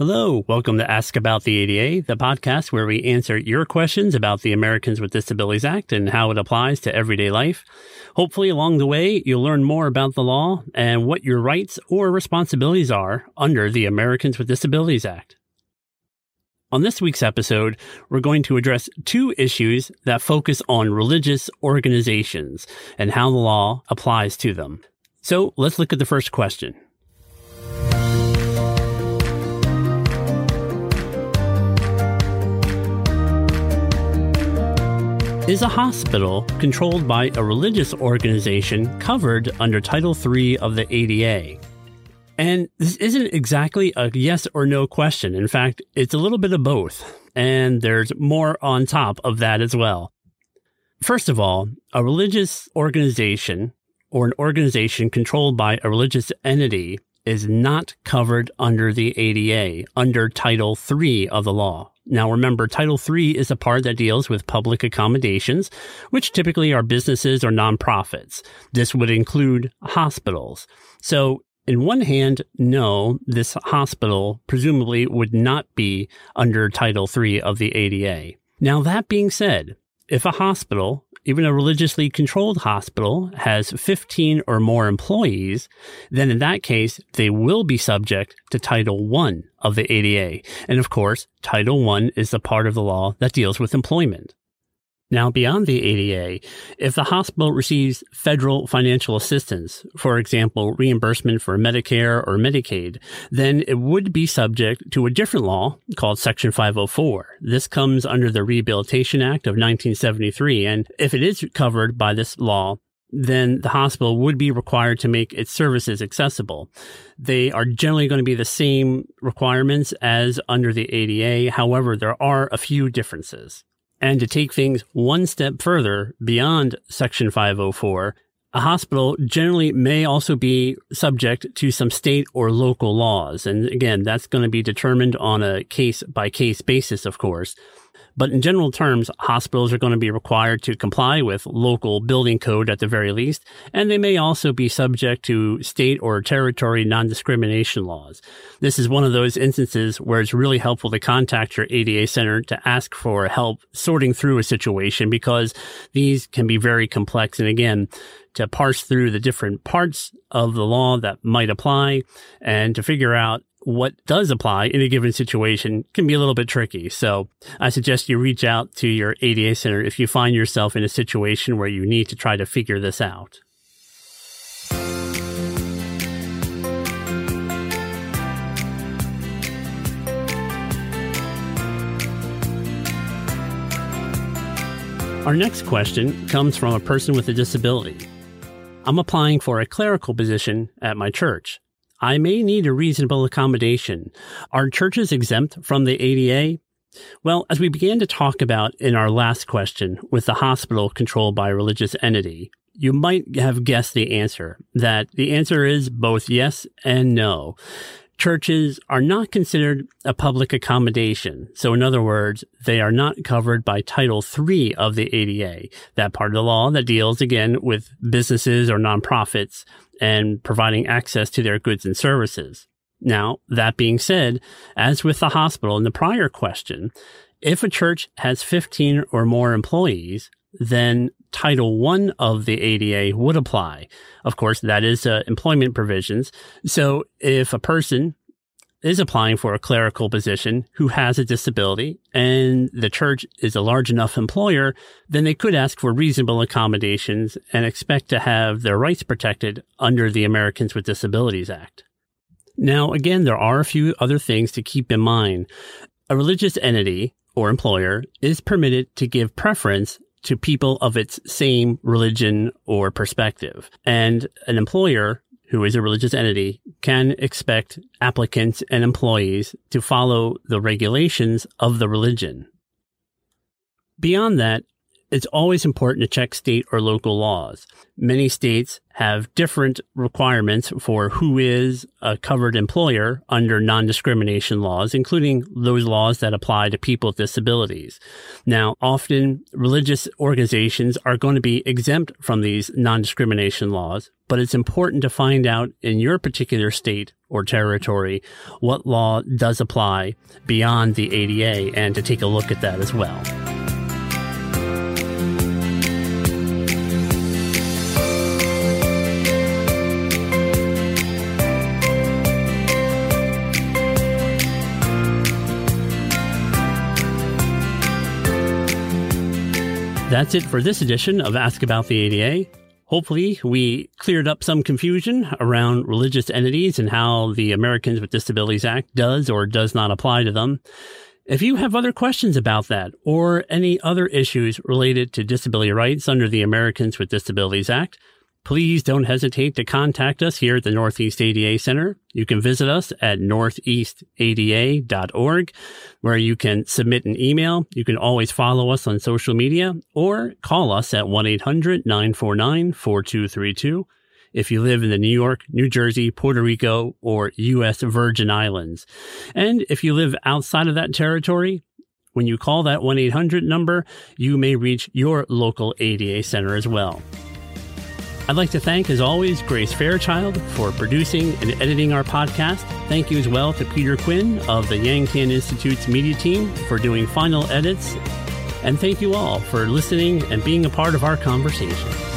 Hello, welcome to Ask About the ADA, the podcast where we answer your questions about the Americans with Disabilities Act and how it applies to everyday life. Hopefully, along the way, you'll learn more about the law and what your rights or responsibilities are under the Americans with Disabilities Act. On this week's episode, we're going to address two issues that focus on religious organizations and how the law applies to them. So let's look at the first question. Is a hospital controlled by a religious organization covered under Title III of the ADA? And this isn't exactly a yes or no question. In fact, it's a little bit of both. And there's more on top of that as well. First of all, a religious organization or an organization controlled by a religious entity is not covered under the ADA, under Title III of the law. Now remember, Title III is a part that deals with public accommodations, which typically are businesses or nonprofits. This would include hospitals. So in one hand, no, this hospital presumably would not be under Title III of the ADA. Now that being said, if a hospital even a religiously controlled hospital has 15 or more employees, then in that case, they will be subject to Title I of the ADA. And of course, Title I is the part of the law that deals with employment. Now, beyond the ADA, if the hospital receives federal financial assistance, for example, reimbursement for Medicare or Medicaid, then it would be subject to a different law called Section 504. This comes under the Rehabilitation Act of 1973. And if it is covered by this law, then the hospital would be required to make its services accessible. They are generally going to be the same requirements as under the ADA. However, there are a few differences. And to take things one step further beyond Section 504, a hospital generally may also be subject to some state or local laws. And again, that's going to be determined on a case by case basis, of course. But in general terms, hospitals are going to be required to comply with local building code at the very least, and they may also be subject to state or territory non-discrimination laws. This is one of those instances where it's really helpful to contact your ADA center to ask for help sorting through a situation because these can be very complex. And again, to parse through the different parts of the law that might apply and to figure out what does apply in a given situation can be a little bit tricky. So I suggest you reach out to your ADA center if you find yourself in a situation where you need to try to figure this out. Our next question comes from a person with a disability. I'm applying for a clerical position at my church. I may need a reasonable accommodation. Are churches exempt from the ADA? Well, as we began to talk about in our last question with the hospital controlled by a religious entity, you might have guessed the answer that the answer is both yes and no churches are not considered a public accommodation. So in other words, they are not covered by Title III of the ADA, that part of the law that deals again with businesses or nonprofits and providing access to their goods and services. Now, that being said, as with the hospital in the prior question, if a church has 15 or more employees, then Title I of the ADA would apply. Of course, that is uh, employment provisions. So if a person is applying for a clerical position who has a disability and the church is a large enough employer, then they could ask for reasonable accommodations and expect to have their rights protected under the Americans with Disabilities Act. Now, again, there are a few other things to keep in mind. A religious entity or employer is permitted to give preference to people of its same religion or perspective. And an employer who is a religious entity can expect applicants and employees to follow the regulations of the religion. Beyond that, it's always important to check state or local laws. Many states have different requirements for who is a covered employer under non-discrimination laws, including those laws that apply to people with disabilities. Now, often religious organizations are going to be exempt from these non-discrimination laws, but it's important to find out in your particular state or territory what law does apply beyond the ADA and to take a look at that as well. That's it for this edition of Ask About the ADA. Hopefully, we cleared up some confusion around religious entities and how the Americans with Disabilities Act does or does not apply to them. If you have other questions about that or any other issues related to disability rights under the Americans with Disabilities Act, Please don't hesitate to contact us here at the Northeast ADA Center. You can visit us at northeastada.org, where you can submit an email. You can always follow us on social media or call us at 1-800-949-4232 if you live in the New York, New Jersey, Puerto Rico, or U.S. Virgin Islands. And if you live outside of that territory, when you call that 1-800 number, you may reach your local ADA center as well. I'd like to thank, as always, Grace Fairchild for producing and editing our podcast. Thank you as well to Peter Quinn of the Yang Tan Institute's media team for doing final edits. And thank you all for listening and being a part of our conversation.